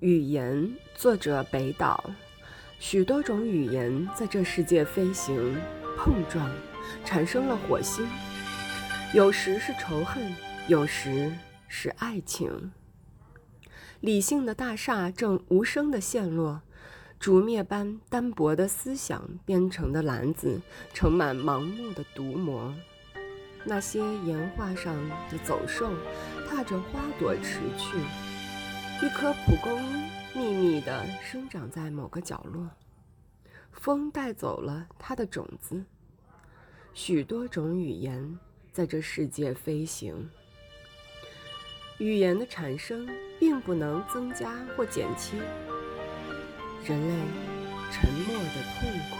语言，作者北岛。许多种语言在这世界飞行、碰撞，产生了火星。有时是仇恨，有时是爱情。理性的大厦正无声地陷落，竹篾般单薄的思想编成的篮子，盛满盲目的毒魔。那些岩画上的走兽，踏着花朵驰去。一颗蒲公英秘密地生长在某个角落，风带走了它的种子。许多种语言在这世界飞行。语言的产生并不能增加或减轻人类沉默的痛苦。